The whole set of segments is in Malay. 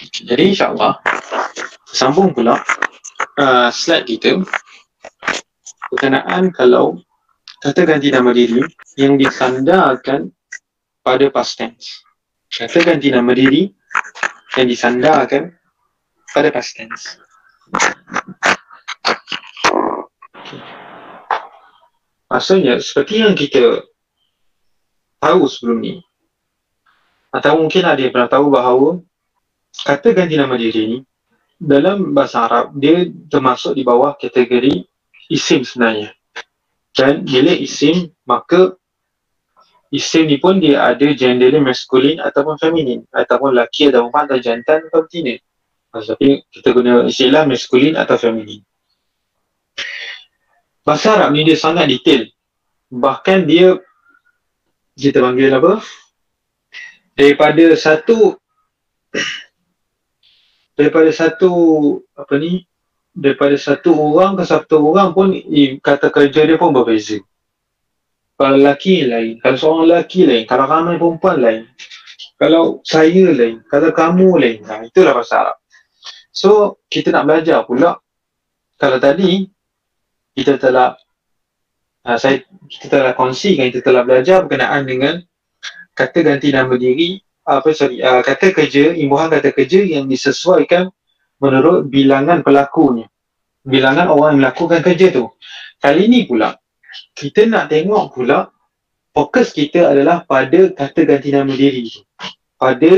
Jadi insyaAllah Sambung pula uh, slide kita. Berkenaan kalau Kata ganti nama diri Yang disandarkan pada past tense. Kata ganti nama diri Yang disandarkan pada past tense. Maksudnya seperti yang kita tahu sebelum ni atau mungkin ada yang pernah tahu bahawa kata ganti nama diri ni dalam bahasa Arab dia termasuk di bawah kategori isim sebenarnya. Dan bila isim maka isim ni pun dia ada gender dia maskulin ataupun feminin ataupun lelaki atau perempuan atau jantan atau betina. Tapi kita guna istilah maskulin atau feminin bahasa Arab ni dia sangat detail. Bahkan dia kita panggil apa? Daripada satu daripada satu apa ni daripada satu orang ke satu orang pun kata kerja dia pun berbeza. Kalau lelaki lain kalau seorang lelaki lain kalau ramai perempuan lain kalau saya lain kalau kamu lain nah, itulah bahasa Arab so kita nak belajar pula. Kalau tadi kita telah uh, saya kita telah kongsikan kita telah belajar berkenaan dengan kata ganti nama diri apa sorry uh, kata kerja imbuhan kata kerja yang disesuaikan menurut bilangan pelakunya. Bilangan orang yang melakukan kerja tu. Kali ni pula kita nak tengok pula fokus kita adalah pada kata ganti nama diri pada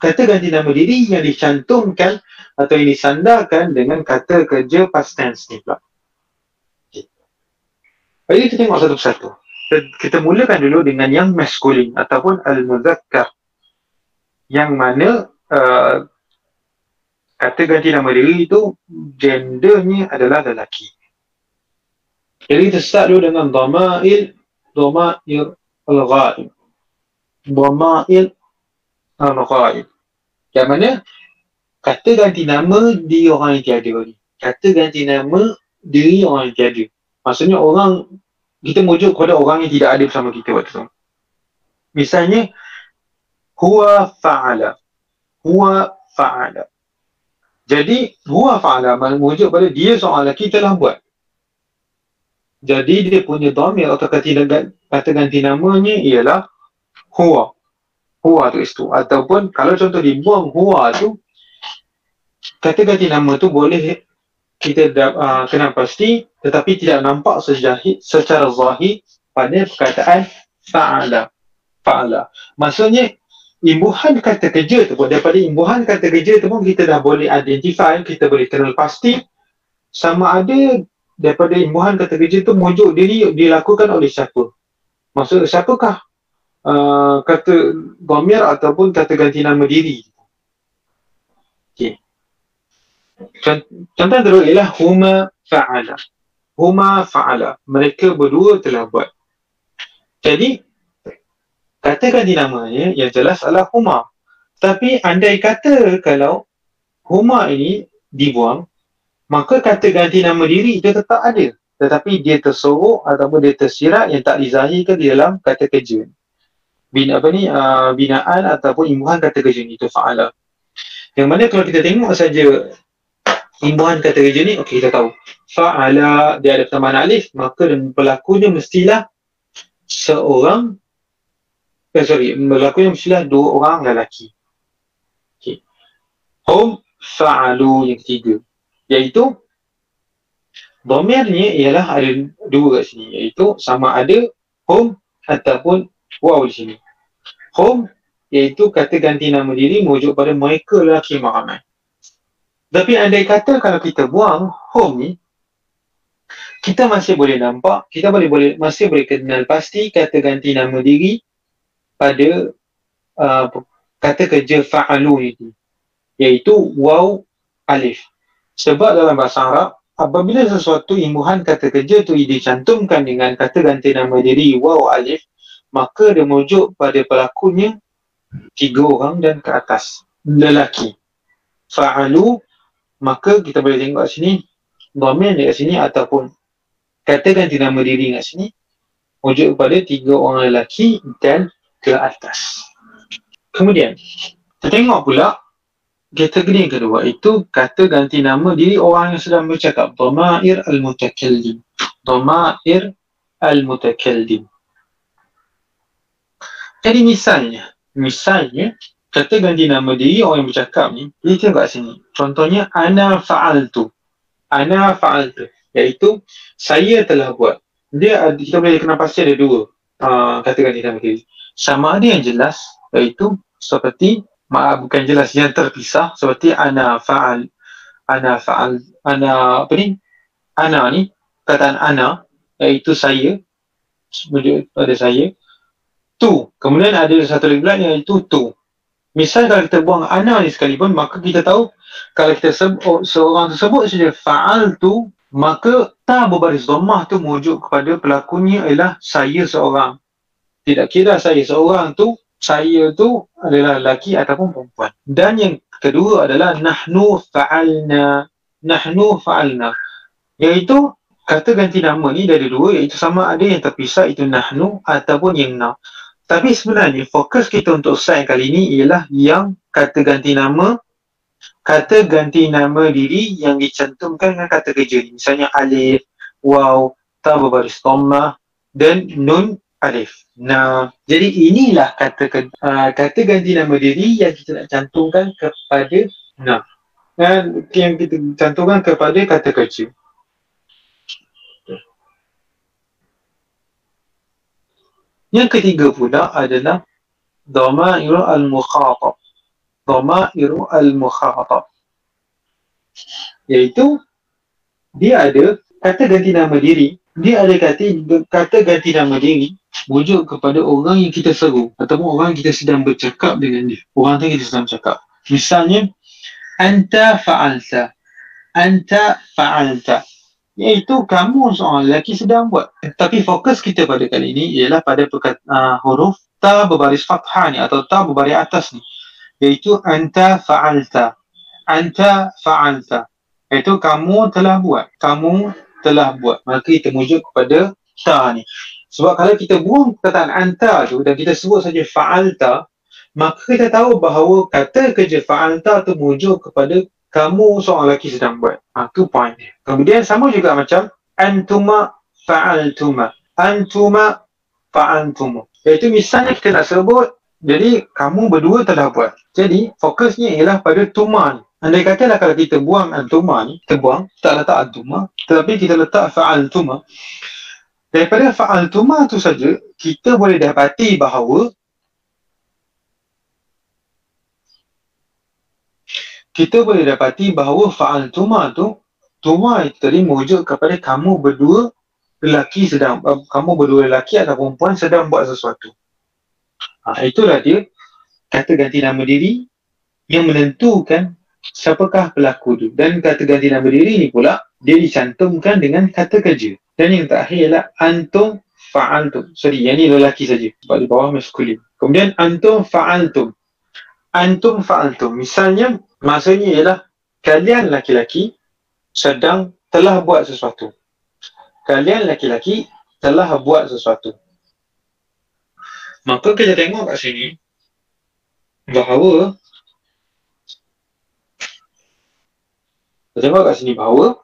kata ganti nama diri yang dicantumkan atau yang disandarkan dengan kata kerja past tense ni pula. Mari kita tengok satu-satu. Kita mulakan dulu dengan yang maskulin ataupun al-muzakkar. Yang mana uh, kata ganti nama diri itu gendernya adalah lelaki. Jadi kita start dulu dengan dhamail, dhamail al-ghaib. Dhamail al-ghaib. Yang mana kata ganti nama diri orang yang tiada. Kata ganti nama diri orang yang tiada. Maksudnya orang kita merujuk kepada orang yang tidak ada bersama kita waktu tu. Misalnya huwa fa'ala. Huwa fa'ala. Jadi huwa fa'ala merujuk kepada dia seorang lelaki telah buat. Jadi dia punya dhamir atau kata, kata ganti namanya ialah huwa. Huwa tu itu. Ataupun kalau contoh dibuang huwa tu kata ganti nama tu boleh kita uh, kena pasti tetapi tidak nampak sejahit secara zahir pada perkataan fa'ala fa'ala maksudnya imbuhan kata kerja tu pun daripada imbuhan kata kerja tu pun kita dah boleh identify kita boleh kenal pasti sama ada daripada imbuhan kata kerja tu muncul diri dilakukan oleh siapa maksud siapakah uh, kata gomir ataupun kata ganti nama diri Contoh terus ialah huma fa'ala. Huma fa'ala. Mereka berdua telah buat. Jadi, katakan di namanya yang jelas adalah huma. Tapi andai kata kalau huma ini dibuang, maka kata ganti nama diri itu tetap ada. Tetapi dia tersorok ataupun dia tersirat yang tak dizahirkan di dalam kata kerja. Bina, apa ni, uh, binaan ataupun imbuhan kata kerja itu fa'ala. Yang mana kalau kita tengok saja imbuhan kata kerja ni, okey kita tahu. Fa'ala dia ada pertambahan alif, maka pelakunya mestilah seorang eh, sorry, pelakunya mestilah dua orang lelaki. Okey. Hum fa'alu yang ketiga. Iaitu Domirnya ialah ada dua kat sini iaitu sama ada hum ataupun waw di sini. Hum iaitu kata ganti nama diri merujuk pada mereka lelaki ramai. Tapi andai kata kalau kita buang home ni, kita masih boleh nampak, kita boleh boleh masih boleh kenal pasti kata ganti nama diri pada uh, kata kerja fa'alu itu. Iaitu waw alif. Sebab dalam bahasa Arab, apabila sesuatu imbuhan kata kerja tu dicantumkan dengan kata ganti nama diri waw alif, maka dia merujuk pada pelakunya tiga orang dan ke atas. Lelaki. Fa'alu maka kita boleh tengok sini domain dekat sini ataupun katakan ganti nama diri kat sini wujud kepada tiga orang lelaki dan ke atas. Kemudian kita tengok pula kategori yang kedua itu kata ganti nama diri orang yang sedang bercakap. Dhamair al-mutakallim. Dhamair al-mutakallim. Jadi misalnya misalnya kata ganti nama diri orang yang bercakap ni dia tengok kat sini. Contohnya ana fa'altu. Ana fa'altu. Iaitu saya telah buat. Dia kita boleh kenal pasti ada dua. Uh, kata ganti nama diri sama ada yang jelas iaitu seperti maaf bukan jelas yang terpisah seperti ana fa'al ana fa'al ana apa ni? Ana ni kataan ana iaitu saya pada saya. Tu kemudian ada satu lagi pula iaitu tu. Misal kalau kita buang ana ni sekalipun maka kita tahu kalau kita sebut seorang tersebut saja fa'al tu maka ta berbaris dhammah tu merujuk kepada pelakunya ialah saya seorang tidak kira saya seorang tu saya tu adalah lelaki ataupun perempuan. Dan yang kedua adalah nahnu fa'alna. Nahnu fa'alna. Iaitu kata ganti nama ni dari dua iaitu sama ada yang terpisah itu nahnu ataupun yang na. Tapi sebenarnya fokus kita untuk slide kali ini ialah yang kata ganti nama kata ganti nama diri yang dicantumkan dengan kata kerja ni. Misalnya alif, waw, ta berbaris tomah dan nun alif. Nah, jadi inilah kata uh, kata ganti nama diri yang kita nak cantumkan kepada nah. Dan yang kita cantumkan kepada kata kerja. Yang ketiga pula adalah dhamairu al-mukhatab. Dhamairu al-mukhatab. Iaitu dia ada kata ganti nama diri, dia ada kata kata ganti nama diri Wujud kepada orang yang kita seru ataupun orang yang kita sedang bercakap dengan dia. Orang tu kita sedang bercakap. Misalnya, anta fa'alta. Anta fa'alta. Iaitu kamu seorang lelaki sedang buat. Tapi fokus kita pada kali ini ialah pada perkat, uh, huruf ta berbaris fathah ni atau ta berbaris atas ni. Iaitu anta fa'alta. Anta fa'alta. Iaitu kamu telah buat. Kamu telah buat. Maka kita mujuk kepada ta ni. Sebab kalau kita buang perkataan anta tu dan kita sebut saja fa'alta, maka kita tahu bahawa kata kerja fa'alta tu merujuk kepada kamu seorang lelaki sedang buat. Ha, tu point dia. Kemudian sama juga macam antuma fa'altuma. Antuma fa'altuma. Iaitu misalnya kita nak sebut, jadi kamu berdua telah buat. Jadi fokusnya ialah pada tuma ni. Andai katalah kalau kita buang antuma ni, kita buang, tak letak antuma, tetapi kita letak fa'altuma, daripada fa'al tuma tu saja kita boleh dapati bahawa kita boleh dapati bahawa fa'al tuma tu tuma itu tadi merujuk kepada kamu berdua lelaki sedang uh, kamu berdua lelaki atau perempuan sedang buat sesuatu. Ha, itulah dia kata ganti nama diri yang menentukan siapakah pelaku tu dan kata ganti nama diri ni pula dia dicantumkan dengan kata kerja dan yang terakhir ialah antum fa'altum. Sorry, yang ni lelaki saja. Sebab di bawah maskulin. Kemudian antum fa'altum. Antum fa'altum. Misalnya, maksudnya ialah kalian laki-laki sedang telah buat sesuatu. Kalian laki-laki telah buat sesuatu. Maka kita tengok kat sini bahawa tengok kat sini bahawa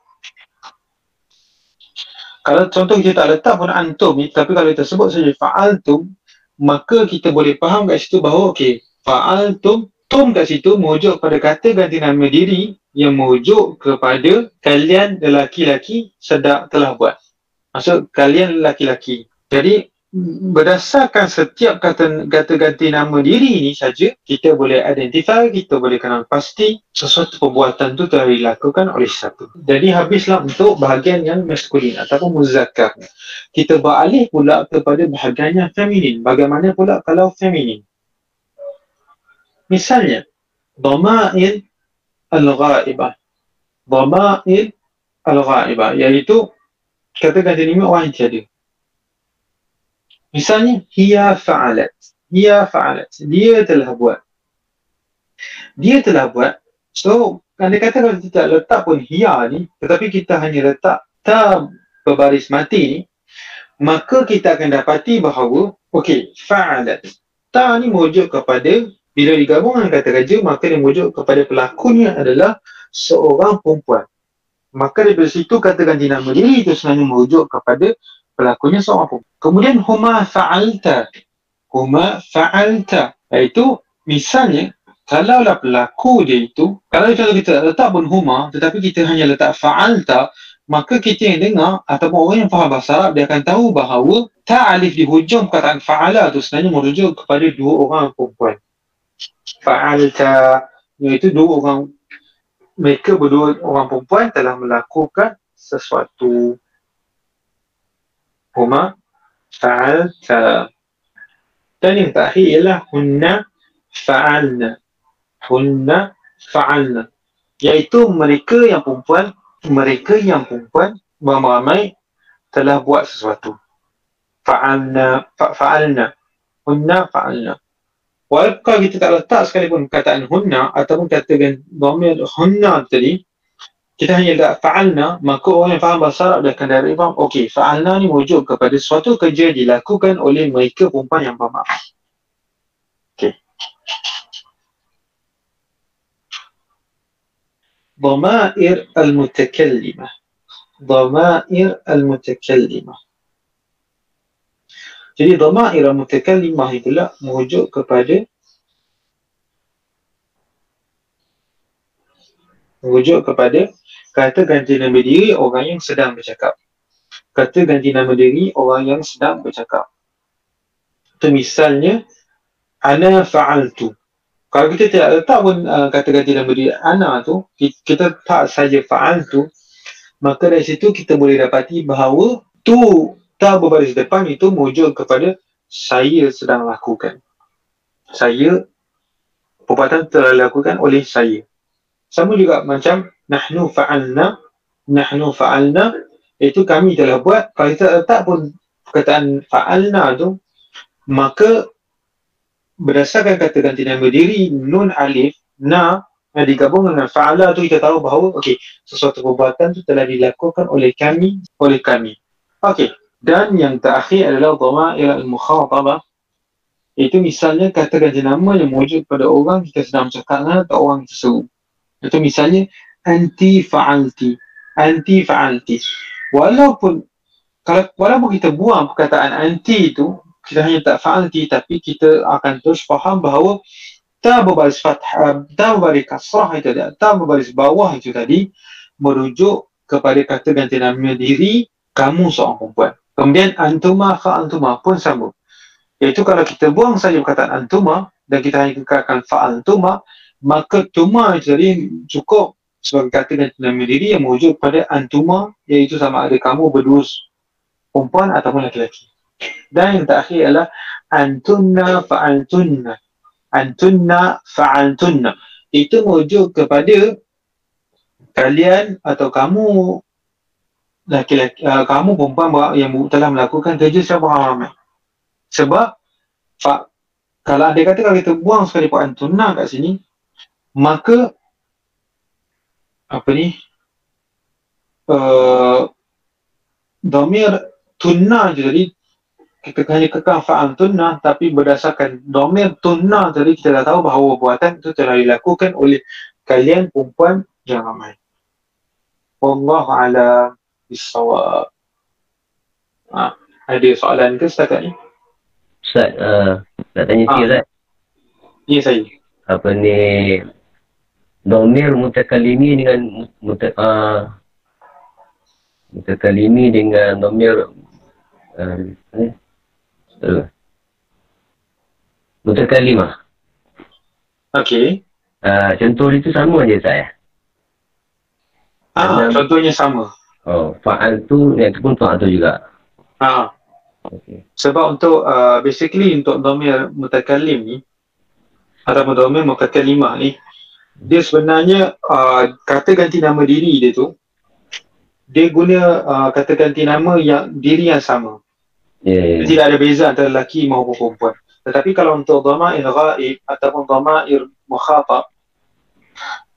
kalau contoh kita tak letak pun antum ni tapi kalau kita sebut saja fa'altum maka kita boleh faham kat situ bahawa okey fa'altum tum kat situ merujuk pada kata ganti nama diri yang merujuk kepada kalian lelaki-lelaki sedang telah buat. Maksud kalian lelaki-lelaki. Jadi berdasarkan setiap kata kata ganti nama diri ini saja kita boleh identify kita boleh kenal pasti sesuatu perbuatan itu telah dilakukan oleh siapa jadi habislah untuk bahagian yang maskulin ataupun muzakkar kita beralih pula kepada bahagian yang feminin. Bagaimana pula kalau feminin? Misalnya dhama'il al-ghaibah. Dhama'il al-ghaibah iaitu kata ganti nama orang yang tiada Misalnya, hiya fa'alat. Hiya fa'alat. Dia telah buat. Dia telah buat. So, anda kata kalau kita tak letak pun hiya ni, tetapi kita hanya letak ta berbaris mati ni, maka kita akan dapati bahawa, okey, fa'alat. Ta ni merujuk kepada Bila digabung dengan kata raja, maka dia merujuk kepada pelakunya adalah seorang perempuan. Maka dari situ kata ganti nama diri itu sebenarnya merujuk kepada pelakunya seorang perempuan. Kemudian huma fa'alta. Huma fa'alta. Iaitu misalnya kalaulah pelaku dia itu, kalau contoh kita letak pun huma tetapi kita hanya letak fa'alta, maka kita yang dengar ataupun orang yang faham bahasa Arab dia akan tahu bahawa ta'alif di hujung perkataan fa'ala itu sebenarnya merujuk kepada dua orang perempuan. Fa'alta iaitu dua orang mereka berdua orang perempuan telah melakukan sesuatu huma fa'alta dan yang terakhir ialah hunna fa'alna. Hunna fa'alna. Iaitu mereka yang perempuan mereka yang perempuan ramai-ramai telah buat sesuatu. Fa'alna fa'alna. Hunna fa'alna. Walaupun kita tak letak sekalipun perkataan hunna ataupun katakan dhamir hunna tadi, kita hanya letak fa'alna, maka orang yang faham bahasa Arab dia akan dari faham, okey, fa'alna ni merujuk kepada suatu kerja dilakukan oleh mereka perempuan yang bermaaf. Okey. ضمائر المتكلمة ضمائر المتكلمة jadi dhamair mutakallimah itulah merujuk kepada merujuk kepada kata ganti nama diri orang yang sedang bercakap. Kata ganti nama diri orang yang sedang bercakap. Itu misalnya ana fa'altu. Kalau kita tidak letak pun uh, kata ganti nama diri ana tu, kita tak saja fa'altu, maka dari situ kita boleh dapati bahawa tu ta berbaris depan itu merujuk kepada saya sedang lakukan. Saya perbuatan telah dilakukan oleh saya. Sama juga macam nahnu fa'alna, nahnu fa'alna itu kami telah buat. Kalau kita letak pun perkataan fa'alna tu, maka berdasarkan kata ganti nama diri nun alif na yang digabung dengan fa'ala tu kita tahu bahawa okey sesuatu perbuatan tu telah dilakukan oleh kami oleh kami. Okey. Dan yang terakhir adalah dhamair al-mukhatabah. Itu misalnya kata ganti nama yang merujuk pada orang kita sedang bercakap dengan atau orang seru. Itu misalnya anti fa'alti. Anti fa'alti. Walaupun kalau walaupun kita buang perkataan anti itu, kita hanya tak fa'alti tapi kita akan terus faham bahawa tak berbaris fathah, tak berbaris kasrah itu tadi, tak berbaris bawah itu tadi merujuk kepada kata ganti nama diri kamu seorang perempuan. Kemudian antuma fa antuma pun sama. Iaitu kalau kita buang saja perkataan antuma dan kita hanya kekalkan fa antuma, maka tuma tadi cukup sebagai kata dan nama diri yang merujuk pada antuma iaitu sama ada kamu berdua perempuan ataupun lelaki. Dan yang terakhir ialah antunna fa'altunna. Antunna fa'altunna. Itu merujuk kepada kalian atau kamu laki-laki uh, kamu perempuan yang telah melakukan kerja secara ramai. Sebab fa, kalau dia kata kalau kita buang sekali Pak Antuna kat sini, maka apa ni? Uh, domir tunna je tadi kita hanya kekang fa'al tunna tapi berdasarkan domir tunna tadi kita dah tahu bahawa perbuatan itu telah dilakukan oleh kalian perempuan yang ramai. Wallahu a'lam bisawab. Ha, ada soalan ke setakat ni? Ustaz, uh, nak tanya sikit ha. Ustaz. Ya saya. Apa ni, domir mutakalimi dengan muta, uh, mutakalimi dengan domir uh, eh, uh, mutakalimah. Okey. Uh, contoh itu sama je saya. Ah, contohnya sama. Oh, fa'al tu yang tu pun fa'al tu juga. Ha. Okay. Sebab untuk uh, basically untuk domir mutakalim ni ataupun domir mutakalimah ni dia sebenarnya uh, kata ganti nama diri dia tu dia guna uh, kata ganti nama yang diri yang sama. Yeah, yeah. Tidak ada beza antara lelaki maupun perempuan. Tetapi kalau untuk dhamair ghaib ataupun dhamair mukhatab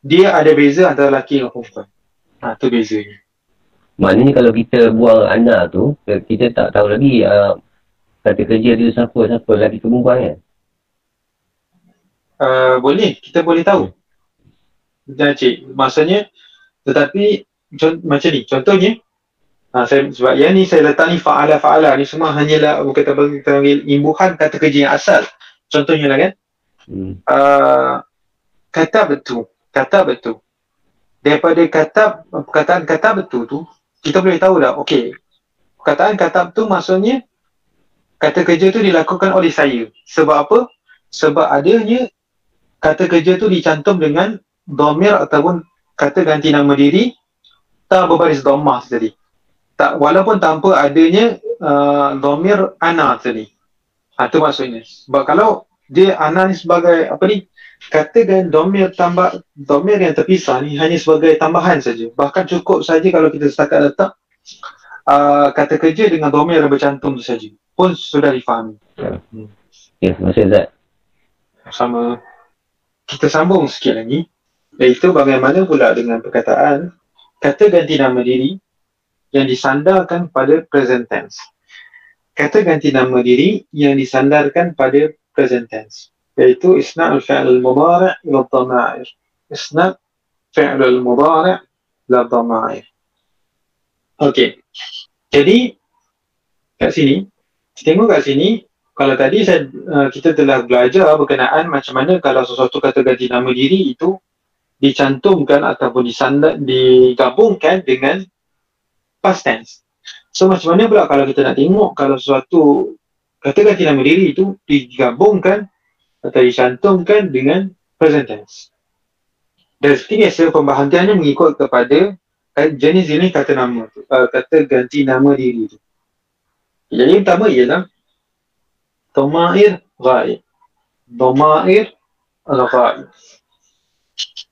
dia ada beza antara lelaki dan perempuan. Ha, tu bezanya. Maknanya kalau kita buang anak tu, kita tak tahu lagi uh, kata kerja dia siapa, siapa lagi perempuan kan? uh, boleh kita boleh tahu dan cik maksudnya tetapi con- macam ni contohnya ha, saya, sebab yang ni saya letak ni fa'ala fa'ala ni semua hanyalah kita panggil imbuhan kata kerja yang asal. Contohnya lah kan? Hmm. uh, kata betul kata betul. Daripada kata perkataan kata betul tu kita boleh tahu dah okey perkataan kata betul maksudnya kata kerja tu dilakukan oleh saya. Sebab apa? Sebab adanya kata kerja tu dicantum dengan domir ataupun kata ganti nama diri tak berbaris domah tadi. Tak walaupun tanpa adanya uh, domir ana tadi. Ha, tu maksudnya. Sebab kalau dia ana ni sebagai apa ni katakan domir tambah domir yang terpisah ni hanya sebagai tambahan saja. Bahkan cukup saja kalau kita setakat letak uh, kata kerja dengan domir yang bercantum tu saja. Pun sudah difahami. Ya, hmm. ya terima kasih Zat. Sama. Kita sambung sikit lagi iaitu bagaimana pula dengan perkataan kata ganti nama diri yang disandarkan pada present tense. Kata ganti nama diri yang disandarkan pada present tense iaitu isna' al-fi'l al-mudari' ila dhama'ir. Isna' fi'l al-mudari' ila dhama'ir. Okey. Jadi kat sini tengok kat sini kalau tadi saya, uh, kita telah belajar berkenaan macam mana kalau sesuatu kata ganti nama diri itu dicantumkan ataupun disandar, digabungkan dengan past tense. So macam mana pula kalau kita nak tengok kalau sesuatu kata ganti nama diri itu digabungkan atau dicantumkan dengan present tense. Dan seperti biasa pembahagiannya mengikut kepada jenis-jenis kata nama tu, uh, kata ganti nama diri itu. Jadi yang pertama ialah Domair ghaib. Domair al-ghaib.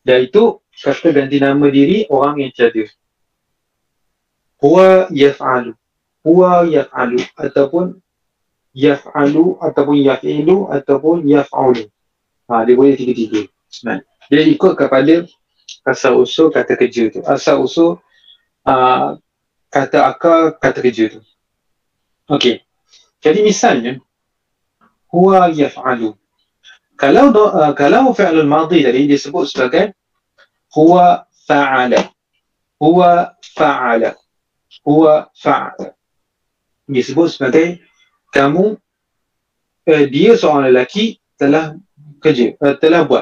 Dan itu kata ganti nama diri orang yang tiada. Huwa yaf'alu. Huwa yaf'alu. Ataupun yaf'alu ataupun yaf'ilu ataupun yaf'alu. Ha, dia boleh tiga-tiga. Dia ikut kepada asal usul kata kerja tu. Asal usul uh, kata akal kata kerja tu. Okey. Jadi misalnya, huwa yaf'alu. كلاو دو... آه، كلاو فعل الماضي الذي يسبو سباكين هو فعل. هو فعل. هو فعل. يسبو سباكين كامو آه، ديو سؤال لكي تله كجي آه، تله بوا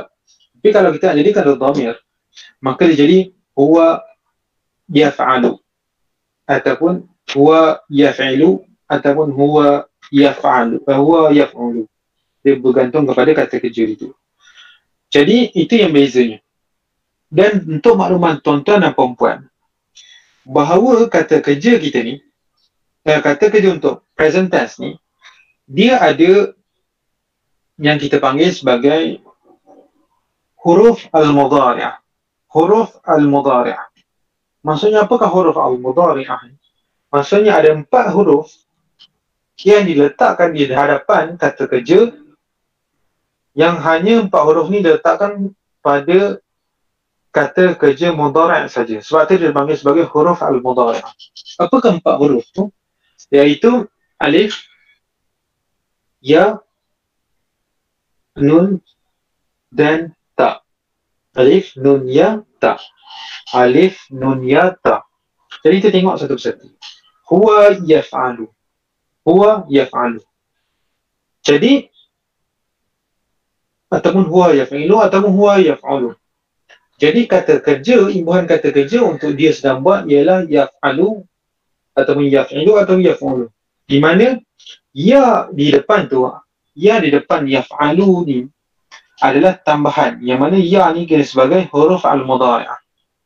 في كلاو كتا جدي كان الضمير. ما كده جدي هو يفعل. أتكون هو يفعل. أتكون هو يفعل. فهو يفعل. Dia bergantung kepada kata kerja itu jadi itu yang bezanya. Dan untuk makluman tuan-tuan dan puan bahawa kata kerja kita ni eh, kata kerja untuk present tense ni dia ada yang kita panggil sebagai huruf al-mudhari'ah. Huruf al-mudhari'ah. Maksudnya apakah huruf al-mudhari'ah maksudnya ada empat huruf yang diletakkan di hadapan kata kerja yang hanya empat huruf ni diletakkan pada kata kerja mudhari' saja. Sebab itu dia dipanggil sebagai huruf al-mudhari'. Apakah empat huruf tu? Iaitu alif, ya, nun dan ta. Alif, nun, ya, ta. Alif, nun, ya, ta. Jadi kita tengok satu persatu. Huwa yaf'alu huwa yaf'alu. Jadi ataupun huwa yaf'ilu ataupun huwa yaf'alu. Jadi kata kerja, imbuhan kata kerja untuk dia sedang buat ialah yaf'alu ataupun yaf'ilu atau yaf'alu. Di mana ya di depan tu, ya di depan yaf'alu ni adalah tambahan. Yang mana ya ni kira sebagai huruf al-mudhari'ah.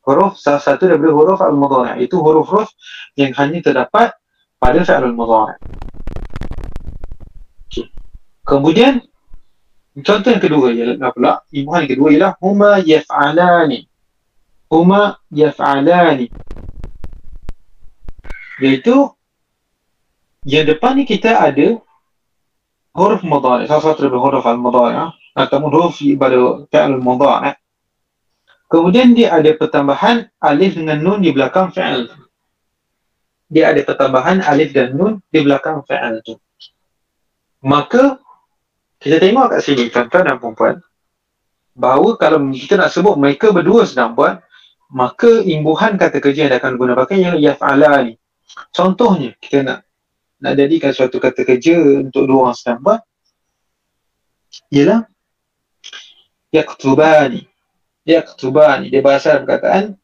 Huruf salah satu daripada huruf al-mudhari'ah. Itu huruf-huruf yang hanya terdapat pada fi'al al-mudhari'. Okay. Kemudian contoh yang kedua ialah pula imbuhan yang kedua ialah huma yaf'alani. Huma yaf'alani. Iaitu yang depan ni kita ada huruf mudhari', salah satu daripada huruf al-mudhari' ataupun huruf pada fi'al al-mudhari'. Kemudian dia ada pertambahan alif dengan nun di belakang fi'al dia ada pertambahan alif dan nun di belakang fa'al tu. Maka kita tengok kat sini tuan-tuan dan puan bahawa kalau kita nak sebut mereka berdua sedang buat maka imbuhan kata kerja yang akan guna pakai yang yaf'ala ni contohnya kita nak nak jadikan suatu kata kerja untuk dua orang sedang buat ialah yaktubani. Yaktubani dia bahasa perkataan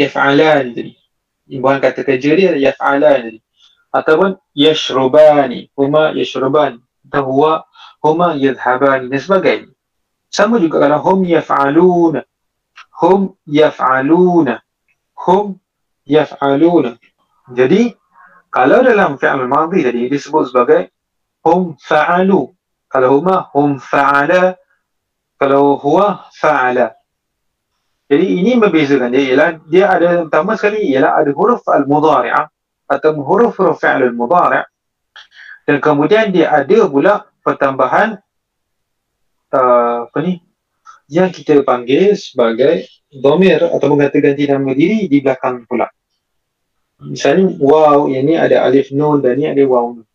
yaf'alani tadi. Imbuhan kata kerja dia yaf'alani tadi. Ataupun yashrubani. Huma yashrubani. Atau huwa huma yadhhabani dan sebagainya sama juga kalau hum yaf'aluna hum yaf'aluna hum yaf'aluna jadi kalau dalam fi'al madhi tadi disebut sebagai hum fa'alu kalau huma hum fa'ala kalau huwa fa'ala jadi ini membezakan dia ialah dia ada pertama sekali ialah ada huruf al-mudhari'ah atau huruf-huruf fi'al al-mudhari' dan kemudian dia ada pula pertambahan uh, apa ni yang kita panggil sebagai domir atau mengata ganti nama diri di belakang pula. Misalnya waw yang ni ada alif nun dan ni ada waw nun.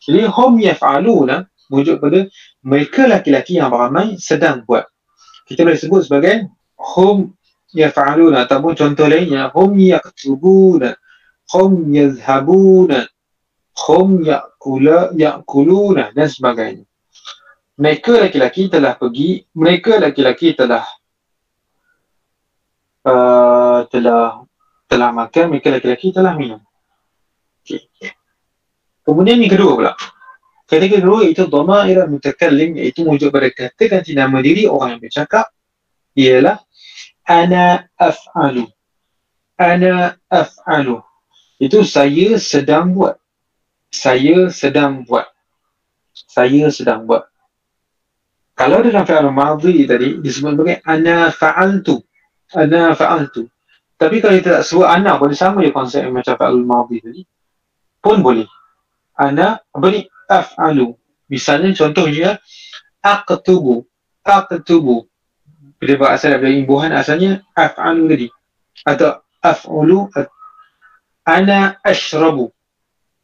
Jadi hum yaf'aluna wujud pada mereka laki-laki yang beramai sedang buat. Kita boleh sebut sebagai hum yaf'aluna ataupun contoh lainnya hum yaktubuna hum yazhabuna hum yakula yakuluna dan sebagainya mereka laki-laki telah pergi, mereka laki-laki telah uh, telah telah makan, mereka laki-laki telah minum. Okay. Kemudian yang kedua pula. Kategori kedua itu dhamair mutakallim iaitu wujud pada kata ganti nama diri orang yang bercakap ialah ana af'alu. Ana af'alu. Itu saya sedang buat. Saya sedang buat. Saya sedang buat. Kalau dalam fi'al madhi tadi disebut sebagai ana fa'altu. Ana fa'altu. Tapi kalau kita tak sebut ana boleh sama je konsep macam fi'al madhi tadi. Pun boleh. Ana ni? Af'alu. Misalnya contohnya aqtubu. Aqtubu. Bila asal dari imbuhan asalnya af'alu tadi. Atau af'ulu ana ashrabu.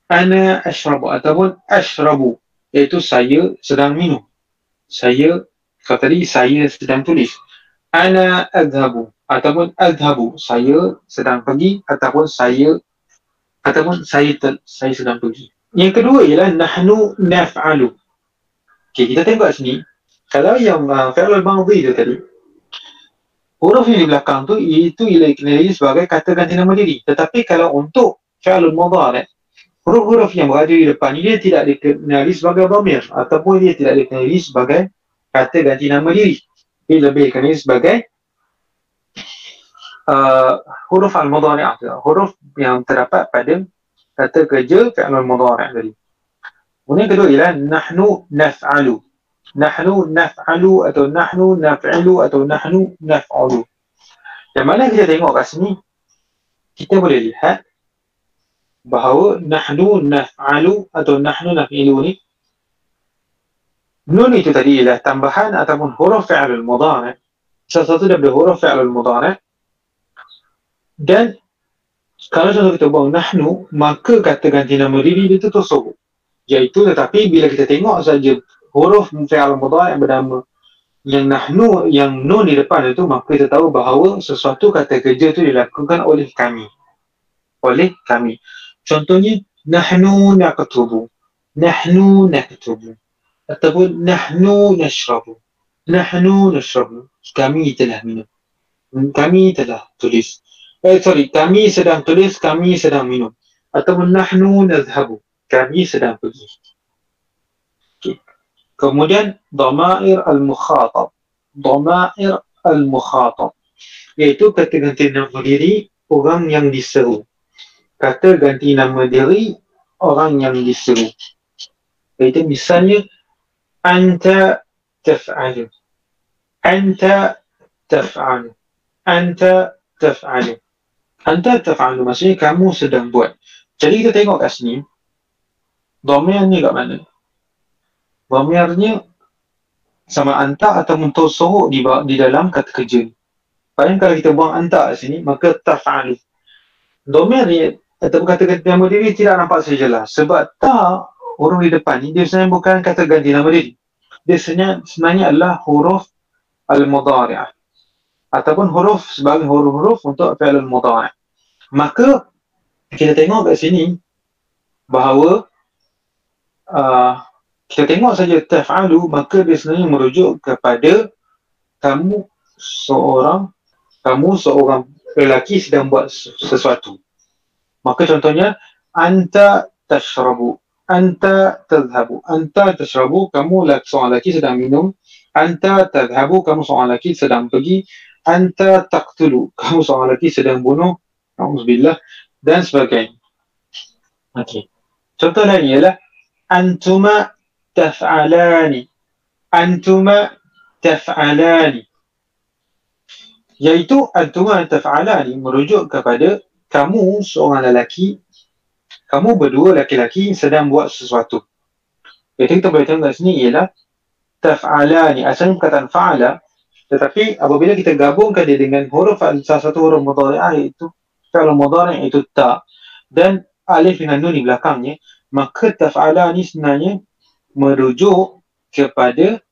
Ana ashrabu. Ataupun ashrabu. Iaitu saya sedang minum. Saya kalau tadi saya sedang tulis. Ana adhabu. Ataupun adhabu. Saya sedang pergi ataupun saya ataupun saya ter, saya sedang pergi. Yang kedua ialah nahnu naf'alu. Okey kita tengok sini. Kalau yang uh, fi'il madhi tu tadi huruf yang di belakang tu itu ialah dikenali sebagai kata ganti nama diri. Tetapi kalau untuk fi'il mudhari' huruf-huruf yang berada di depan ini dia tidak dikenali sebagai dhamir ataupun dia tidak dikenali sebagai kata ganti nama diri. Dia lebih dikenali sebagai uh, huruf al-mudhari' huruf yang terdapat pada kata kerja fi'il al-mudhari' tadi. Kemudian kedua ialah nahnu naf'alu. Nahnu naf'alu atau nahnu naf'ilu atau nahnu naf'alu. Yang mana kita tengok kat sini, kita boleh lihat bahawa nahnu naf'alu atau nahnu naf'ilu ni nun itu tadi ialah tambahan ataupun huruf fi'al al-mudhari salah satu daripada huruf fi'al al-mudhari dan kalau contoh kita buang nahnu maka kata ganti nama diri dia tu iaitu tetapi bila kita tengok saja huruf fi'al al-mudhari yang bernama yang nahnu yang nun di depan itu maka kita tahu bahawa sesuatu kata kerja itu dilakukan oleh kami. Oleh kami Contohnya nahnu naqtubu. Nahnu naqtubu. Ataupun nahnu nashrabu. Nahnu nashrabu. Kami telah minum. Kami telah tulis. Eh sorry, kami sedang tulis, kami sedang minum. Ataupun nahnu nadhhabu. Kami sedang pergi. Kemudian dhamair al-mukhatab. Dhamair al-mukhatab. Iaitu kata ganti nama diri orang yang diseru kata ganti nama diri orang yang diseru. Itu misalnya anta taf'alu. Anta taf'alu. Anta taf'alu. Anta taf'alu maksudnya kamu sedang buat. Jadi kita tengok kat sini domir ni kat mana? Domirnya sama anta atau mentosohuk di, di dalam kata kerja. Paling kalau kita buang anta kat sini, maka taf'alu. Domir ni atau kata ganti nama diri tidak nampak sejelas. Sebab tak huruf di depan ni dia sebenarnya bukan kata ganti nama diri dia sebenarnya, sebenarnya adalah huruf al-mudhari' ataupun huruf sebagai huruf-huruf untuk fi'il al-mudhari' maka kita tengok kat sini bahawa uh, kita tengok saja taf'alu maka dia sebenarnya merujuk kepada kamu seorang kamu seorang lelaki sedang buat sesuatu maka contohnya anta tashrabu anta tadhhabu anta tashrabu kamu seorang lelaki sedang minum anta tadhhabu kamu seorang lelaki sedang pergi anta taqtulu kamu seorang lelaki sedang bunuh auzubillah dan sebagainya. Okey. Contoh lain ialah antuma taf'alani antuma taf'alani. Iaitu antuma taf'alani merujuk kepada kamu seorang lelaki kamu berdua laki-laki sedang buat sesuatu. Jadi kita boleh tengok kat sini ialah taf'alani. Asalnya perkataan fa'ala tetapi apabila kita gabungkan dia dengan huruf salah satu huruf mudhari'ah iaitu fi'il mudhari' itu ta dan alif dengan nun di belakangnya maka taf'ala ni sebenarnya merujuk kepada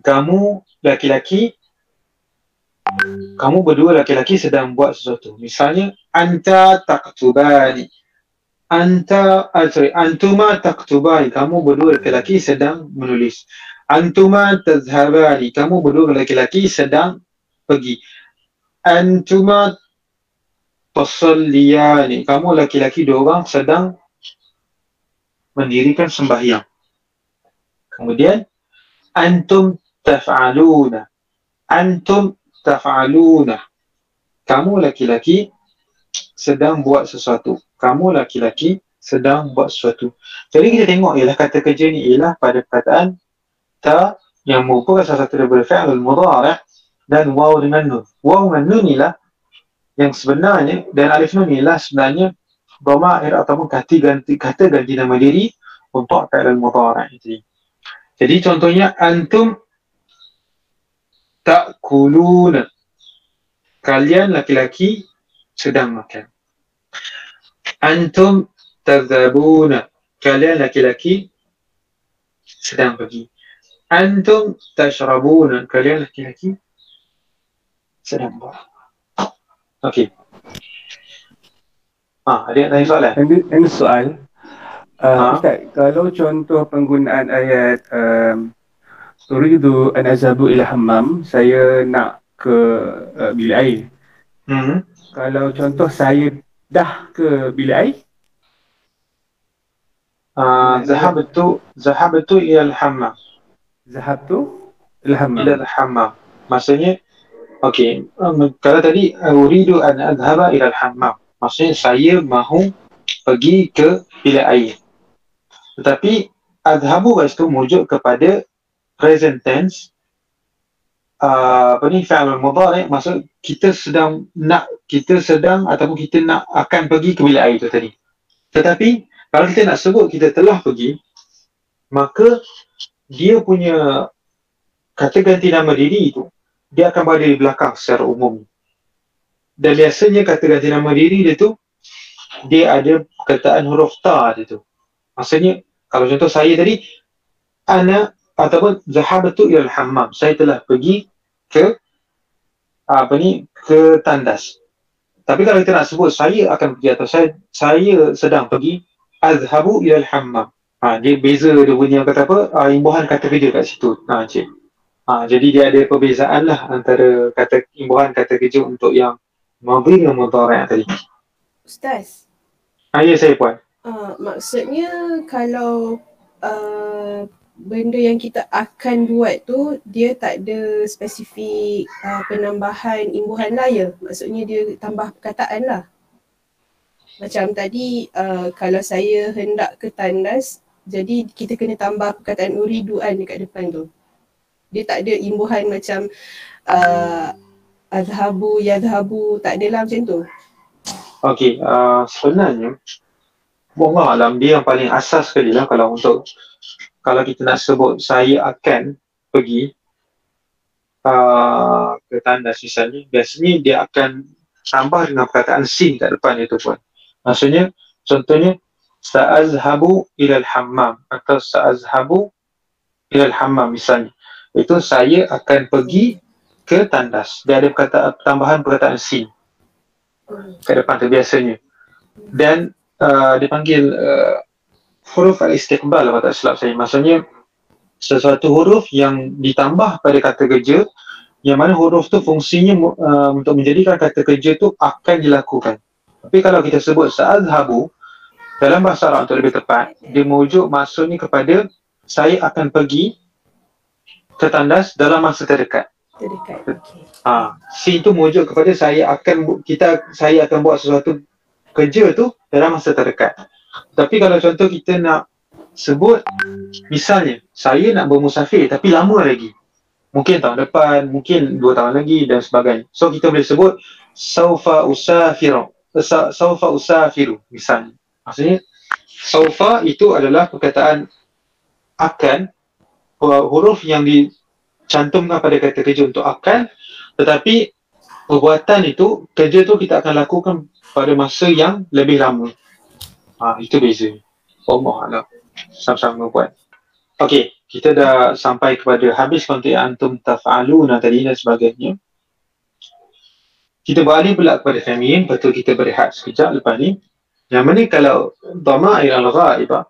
kamu laki-laki kamu berdua laki-laki sedang buat sesuatu. Misalnya anta taktubani. Anta uh, sorry antuma taktubani. Kamu berdua laki-laki sedang menulis. Antuma tazhabani. Kamu berdua laki-laki sedang pergi. Antuma tasalliyani. Kamu laki-laki dua orang sedang mendirikan sembahyang. Kemudian antum taf'aluna. Antum taf'aluna. Kamu laki-laki sedang buat sesuatu. Kamu laki-laki sedang buat sesuatu. Jadi kita tengok ialah kata kerja ni ialah pada perkataan ta yang merupakan salah satu daripada fi'al mudhari' dan waw dengan nun. Waw dengan nun ialah yang sebenarnya dan alif nun ialah sebenarnya dhamair ataupun kata ganti kata ganti nama diri untuk fi'il mudhari'. Jadi contohnya antum ta'kuluna. Kalian laki-laki sedang makan. Antum tadhabuna. Kalian laki-laki sedang pergi. Antum tashrabuna. Kalian laki-laki sedang buat. Okey. Ha, ada yang tanya soalan? Ini, soal. Uh, ha? Ustaz, kalau contoh penggunaan ayat um, Turidu an azabu ila hammam, saya nak ke uh, bilik air. Hmm. Kalau contoh saya dah ke bilik air? Uh, zahab itu zahab itu ila hammam. Zahab tu ila hammam. Ila hammam. Maksudnya okey, um, kalau tadi uridu an adhaba ila hammam. Maksudnya saya mahu pergi ke bilik air. Tetapi adhabu kat situ merujuk kepada present tense. Uh, apa ni fi'il mudhari maksud kita sedang nak kita sedang ataupun kita nak akan pergi ke bilik air tu tadi. Tetapi kalau kita nak sebut kita telah pergi maka dia punya kata ganti nama diri itu dia akan berada di belakang secara umum. Dan biasanya kata ganti nama diri dia tu dia ada perkataan huruf ta dia tu. Maksudnya kalau contoh saya tadi ana ataupun zahabatu ilal hammam saya telah pergi ke apa ni ke tandas tapi kalau kita nak sebut saya akan pergi atau saya saya sedang pergi azhabu ilal hammam ha, dia beza dia punya kata apa uh, imbuhan kata kerja kat situ ha, cik. Ha, jadi dia ada perbezaan lah antara kata imbuhan kata kerja untuk yang Madhi dengan Mudhari' tadi. Ustaz. Ah, ya, saya puan. Uh, maksudnya kalau uh, benda yang kita akan buat tu dia tak ada spesifik uh, penambahan imbuhan lah ya. Maksudnya dia tambah perkataan lah. Macam tadi uh, kalau saya hendak ke tandas jadi kita kena tambah perkataan uriduan dekat depan tu. Dia tak ada imbuhan macam uh, azhabu yadhabu tak adalah macam tu okey uh, sebenarnya Allah alam dia yang paling asas sekali lah kalau untuk kalau kita nak sebut saya akan pergi uh, ke tandas misalnya biasanya dia akan tambah dengan perkataan sin kat depan itu pun maksudnya contohnya sa'azhabu ilal hammam atau sa'azhabu ilal hammam misalnya Itu saya akan pergi ke tandas. Dia ada perkata, tambahan perkataan sin ke depan tu biasanya. Dan uh, dipanggil uh, huruf al-istiqbal kalau tak silap saya. Maksudnya sesuatu huruf yang ditambah pada kata kerja yang mana huruf tu fungsinya uh, untuk menjadikan kata kerja tu akan dilakukan. Tapi kalau kita sebut sa'adhabu dalam bahasa Arab untuk lebih tepat, dia merujuk maksudnya kepada saya akan pergi ke tandas dalam masa terdekat. Terdekat. Okay. Ha, si itu merujuk kepada saya akan kita saya akan buat sesuatu kerja tu dalam masa terdekat. Tapi kalau contoh kita nak sebut misalnya saya nak bermusafir tapi lama lagi mungkin tahun depan, mungkin dua tahun lagi dan sebagainya. So kita boleh sebut saufa usafiru. Saufa usafiru misalnya. Maksudnya saufa itu adalah perkataan akan huruf yang dicantumkan pada kata kerja untuk akan tetapi perbuatan itu kerja itu kita akan lakukan pada masa yang lebih lama. Ha, itu beza. Allah Allah. Sama-sama buat. Okey, kita dah sampai kepada habis konteks antum taf'aluna tadi dan sebagainya. Kita beralih pula kepada feminin, betul kita berehat sekejap lepas ni. Yang mana kalau dhama'ir al-ghaibah,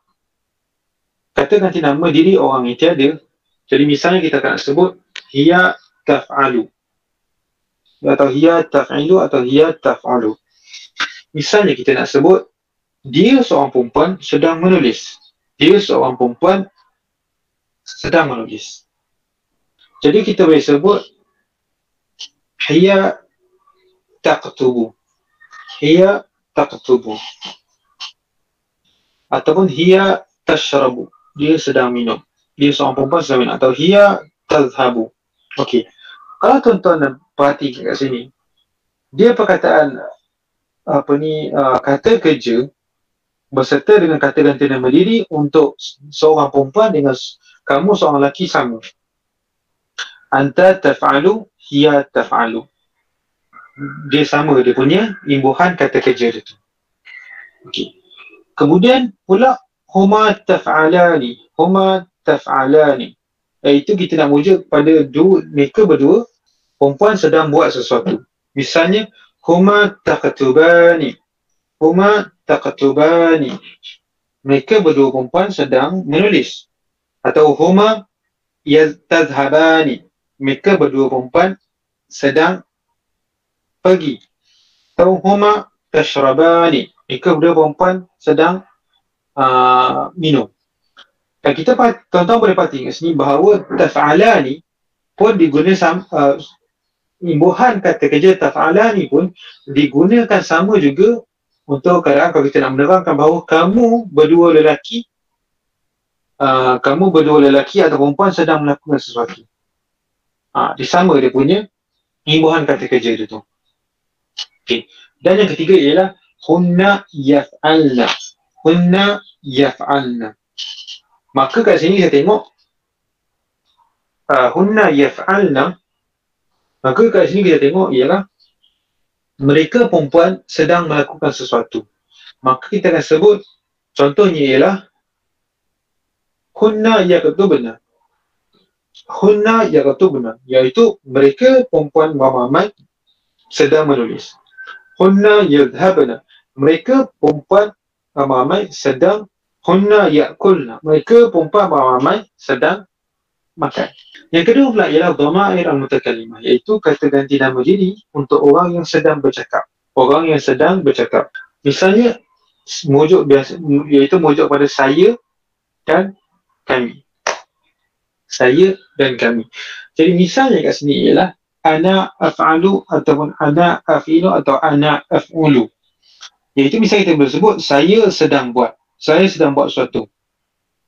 kata ganti nama diri orang yang tiada. Jadi misalnya kita akan sebut hiya taf'alu. Atau hiya taf'ilu atau hiya taf'alu. Misalnya kita nak sebut dia seorang perempuan sedang menulis. Dia seorang perempuan sedang menulis. Jadi kita boleh sebut hiya taqtubu. Hiya taqtubu. Ataupun hiya tashrabu. Dia sedang minum. Dia seorang perempuan sedang minum. Atau hiya tazhabu. Okey. Kalau tuan-tuan perhati kat sini, dia perkataan apa ni uh, kata kerja berserta dengan kata ganti nama diri untuk seorang perempuan dengan kamu seorang lelaki sama. Anta taf'alu, hiya taf'alu. Dia sama dia punya imbuhan kata kerja dia tu. Okey. Kemudian pula huma taf'alani, huma taf'alani. Iaitu kita nak wujud pada dua, mereka berdua perempuan sedang buat sesuatu. Misalnya huma taqtubani. Huma taqtubani. Mereka berdua perempuan sedang menulis. Atau huma yazhabani mereka berdua perempuan sedang pergi. Atau huma tashrabani. Mereka berdua perempuan sedang uh, minum. Dan kita tuan-tuan boleh perhati kat sini bahawa taf'alani pun digunakan uh, imbuhan kata kerja taf'alani pun digunakan sama juga untuk kadang kalau kita nak menerangkan bahawa kamu berdua lelaki uh, kamu berdua lelaki atau perempuan sedang melakukan sesuatu. Uh, dia sama dia punya imbuhan kata kerja dia tu. Okay. Dan yang ketiga ialah hunna yaf'alna. Hunna yaf'alna. Maka kat sini saya tengok uh, hunna yaf'alna maka kat sini kita tengok ialah mereka perempuan sedang melakukan sesuatu. Maka kita akan sebut contohnya ialah hunna yaktubna hunna yaktubna iaitu mereka perempuan ramai sedang menulis. Hunna yadhhabna mereka perempuan ramai sedang hunna yakulna. Mereka perempuan ramai sedang makan yang kedua pula ialah dhamair al-mutakalimah iaitu kata ganti nama diri untuk orang yang sedang bercakap orang yang sedang bercakap misalnya mujuk biasa iaitu mujuk pada saya dan kami. Saya dan kami. Jadi misalnya kat sini ialah ana af'alu ataupun ana afilu atau ana af'ulu. Iaitu misalnya kita boleh sebut saya sedang buat. Saya sedang buat sesuatu.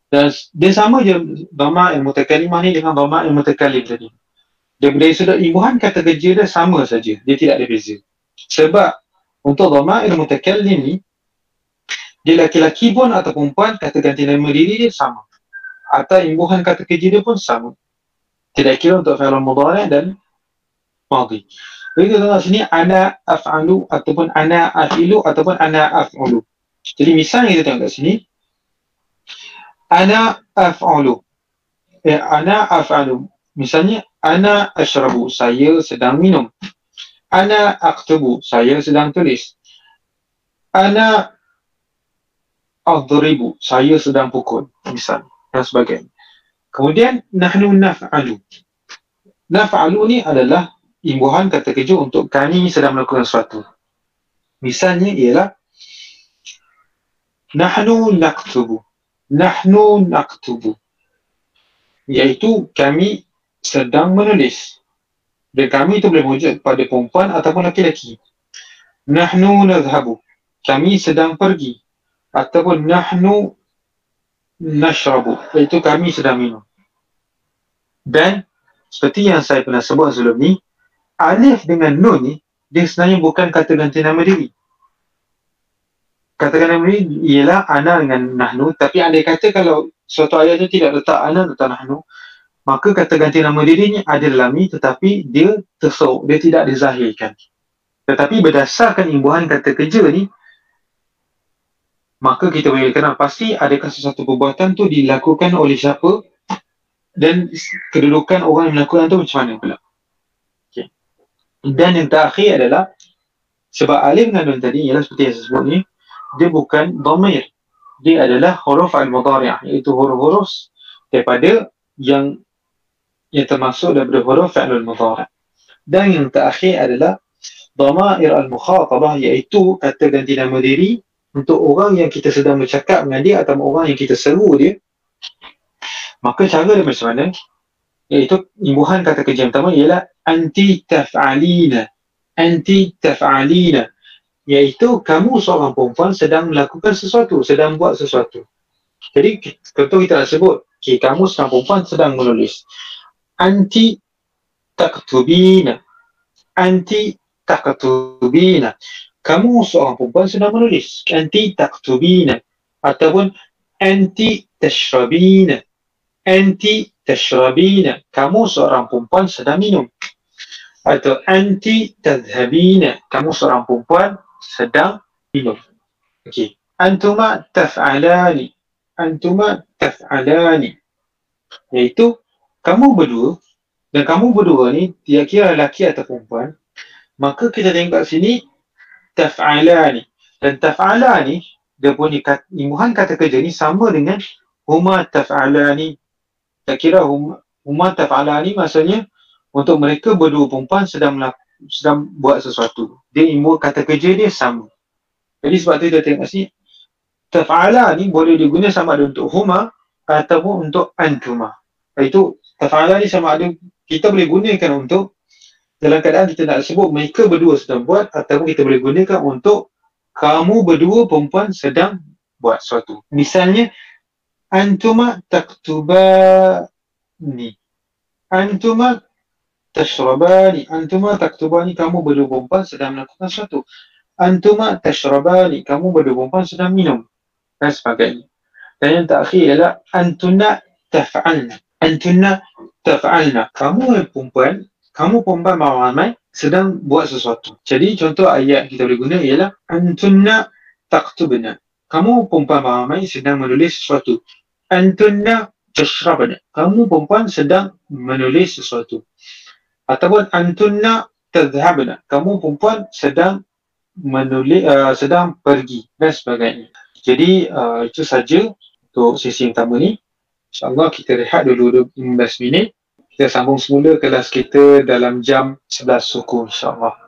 Dan dia sama je dhamma yang mutakalimah ni dengan dhamma yang mutakalim tadi. Dia dari sudut imbuhan kata kerja dia sama saja. Dia tidak ada beza. Sebab untuk dhamma yang mutakalim ni dia laki-laki pun atau perempuan kata ganti nama diri dia sama atau imbuhan kata kerja dia pun sama. Tidak kira untuk fi'il mudhari dan madhi. Jadi kita tengok sini ana af'alu ataupun ana afilu ataupun ana af'ulu. Jadi misalnya kita tengok kat sini ana af'alu. Eh, ana af'alu. Misalnya, ana ashrabu, saya sedang minum. Ana aktubu, saya sedang tulis. Ana adribu, saya sedang pukul. Misal, dan sebagainya. Kemudian, nahnu naf'alu. Naf'alu ni adalah imbuhan kata kerja untuk kami sedang melakukan sesuatu. Misalnya ialah Nahnu naktubu. Nahnu naktubu. Iaitu kami sedang menulis. Dan kami itu boleh wujud pada perempuan ataupun laki-laki. Nahnu nadhabu. Kami sedang pergi. Ataupun nahnu nashrabu. Iaitu kami sedang minum. Dan seperti yang saya pernah sebut sebelum ni, alif dengan nun ni, dia sebenarnya bukan kata ganti nama diri katakan ini ialah ana dengan nahnu. Tapi andai kata kalau suatu ayat itu tidak letak ana letak nahnu maka kata ganti nama dirinya ada dalam tetapi dia tersok dia tidak dizahirkan. Tetapi berdasarkan imbuhan kata kerja ni maka kita boleh kenal pasti adakah sesuatu perbuatan tu dilakukan oleh siapa dan kedudukan orang yang melakukan tu macam mana pula. Okay. dan yang terakhir adalah sebab alim dengan tadi ialah seperti yang saya sebut ni dia bukan dhamir. Dia adalah huruf al-mudhari' iaitu huruf-huruf daripada yang yang termasuk daripada huruf al-mudhari'. Dan yang terakhir adalah dhamair al-mukhatabah iaitu kata ganti nama diri untuk orang yang kita sedang bercakap dengan dia atau orang yang kita seru dia. Maka cara dia macam mana? Iaitu imbuhan kata kerja yang pertama ialah anti taf'alina. Anti taf'alina iaitu kamu seorang perempuan sedang melakukan sesuatu, sedang buat sesuatu. Jadi contoh kita nak sebut, okay, kamu seorang perempuan sedang menulis. Anti taktubina. Anti taktubina. Kamu seorang perempuan sedang menulis. Anti taktubina. Ataupun anti tashrabina. Anti tashrabina. Kamu seorang perempuan sedang minum. Atau anti tadhabina. Kamu seorang perempuan sedang minum. Okey. Antuma taf'alani. Antuma taf'alani. Iaitu kamu berdua dan kamu berdua ni dia kira lelaki atau perempuan maka kita tengok sini taf'alani dan taf'alani dia punya kat, imbuhan kata kerja ni sama dengan huma taf'alani tak kira huma, huma taf'alani maksudnya untuk mereka berdua perempuan sedang melakukan sedang buat sesuatu. Dia ilmu kata kerja dia sama. Jadi sebab tu kita tengok sini taf'ala ni boleh digunakan sama ada untuk huma ataupun untuk antuma. Itu taf'ala ni sama ada kita boleh gunakan untuk dalam keadaan kita nak sebut mereka berdua sedang buat ataupun kita boleh gunakan untuk kamu berdua perempuan sedang buat sesuatu. Misalnya antuma taktuba ni. Antuma tashrabani antuma taktubani kamu berdua perempuan sedang melakukan sesuatu antuma tashrabani kamu berdua perempuan sedang minum dan sebagainya dan yang terakhir ialah antuna taf'alna antuna taf'alna kamu perempuan kamu perempuan ramai sedang buat sesuatu jadi contoh ayat kita boleh guna ialah antuna taktubna kamu perempuan ramai sedang menulis sesuatu antuna tashrabna kamu perempuan sedang menulis sesuatu ataupun antunna tadhhabna. Kamu perempuan sedang menulis uh, sedang pergi dan sebagainya. Jadi uh, itu saja untuk sesi yang pertama ni. Insyaallah kita rehat dulu 15 minit. Kita sambung semula kelas kita dalam jam 11 suku insyaallah